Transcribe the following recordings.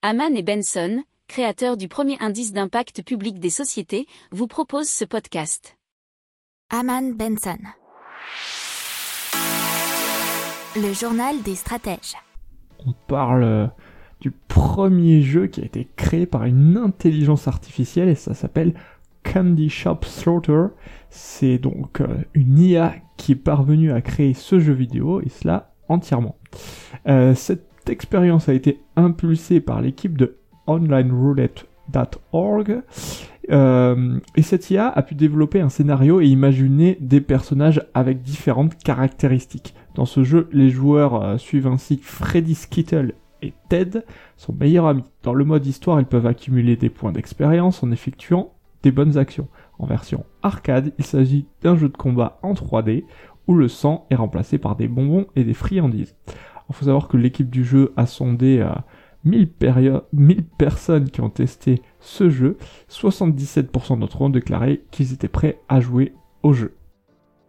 Haman et Benson, créateurs du premier indice d'impact public des sociétés, vous proposent ce podcast. Haman Benson. Le journal des stratèges. On parle euh, du premier jeu qui a été créé par une intelligence artificielle et ça s'appelle Candy Shop Slaughter. C'est donc euh, une IA qui est parvenue à créer ce jeu vidéo et cela entièrement. Euh, cette expérience a été impulsée par l'équipe de OnlineRoulette.org euh, et cette IA a pu développer un scénario et imaginer des personnages avec différentes caractéristiques. Dans ce jeu, les joueurs euh, suivent ainsi Freddy Skittle et Ted, son meilleur ami. Dans le mode histoire, ils peuvent accumuler des points d'expérience en effectuant des bonnes actions. En version arcade, il s'agit d'un jeu de combat en 3D où le sang est remplacé par des bonbons et des friandises. Il faut savoir que l'équipe du jeu a sondé à 1000, 1000 personnes qui ont testé ce jeu. 77% d'entre eux ont déclaré qu'ils étaient prêts à jouer au jeu.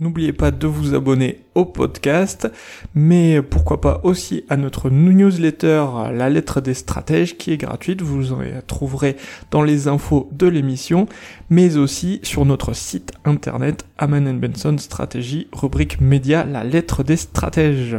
N'oubliez pas de vous abonner au podcast, mais pourquoi pas aussi à notre newsletter La lettre des stratèges qui est gratuite, vous en trouverez dans les infos de l'émission, mais aussi sur notre site internet Aman Benson Stratégie, rubrique média La lettre des stratèges.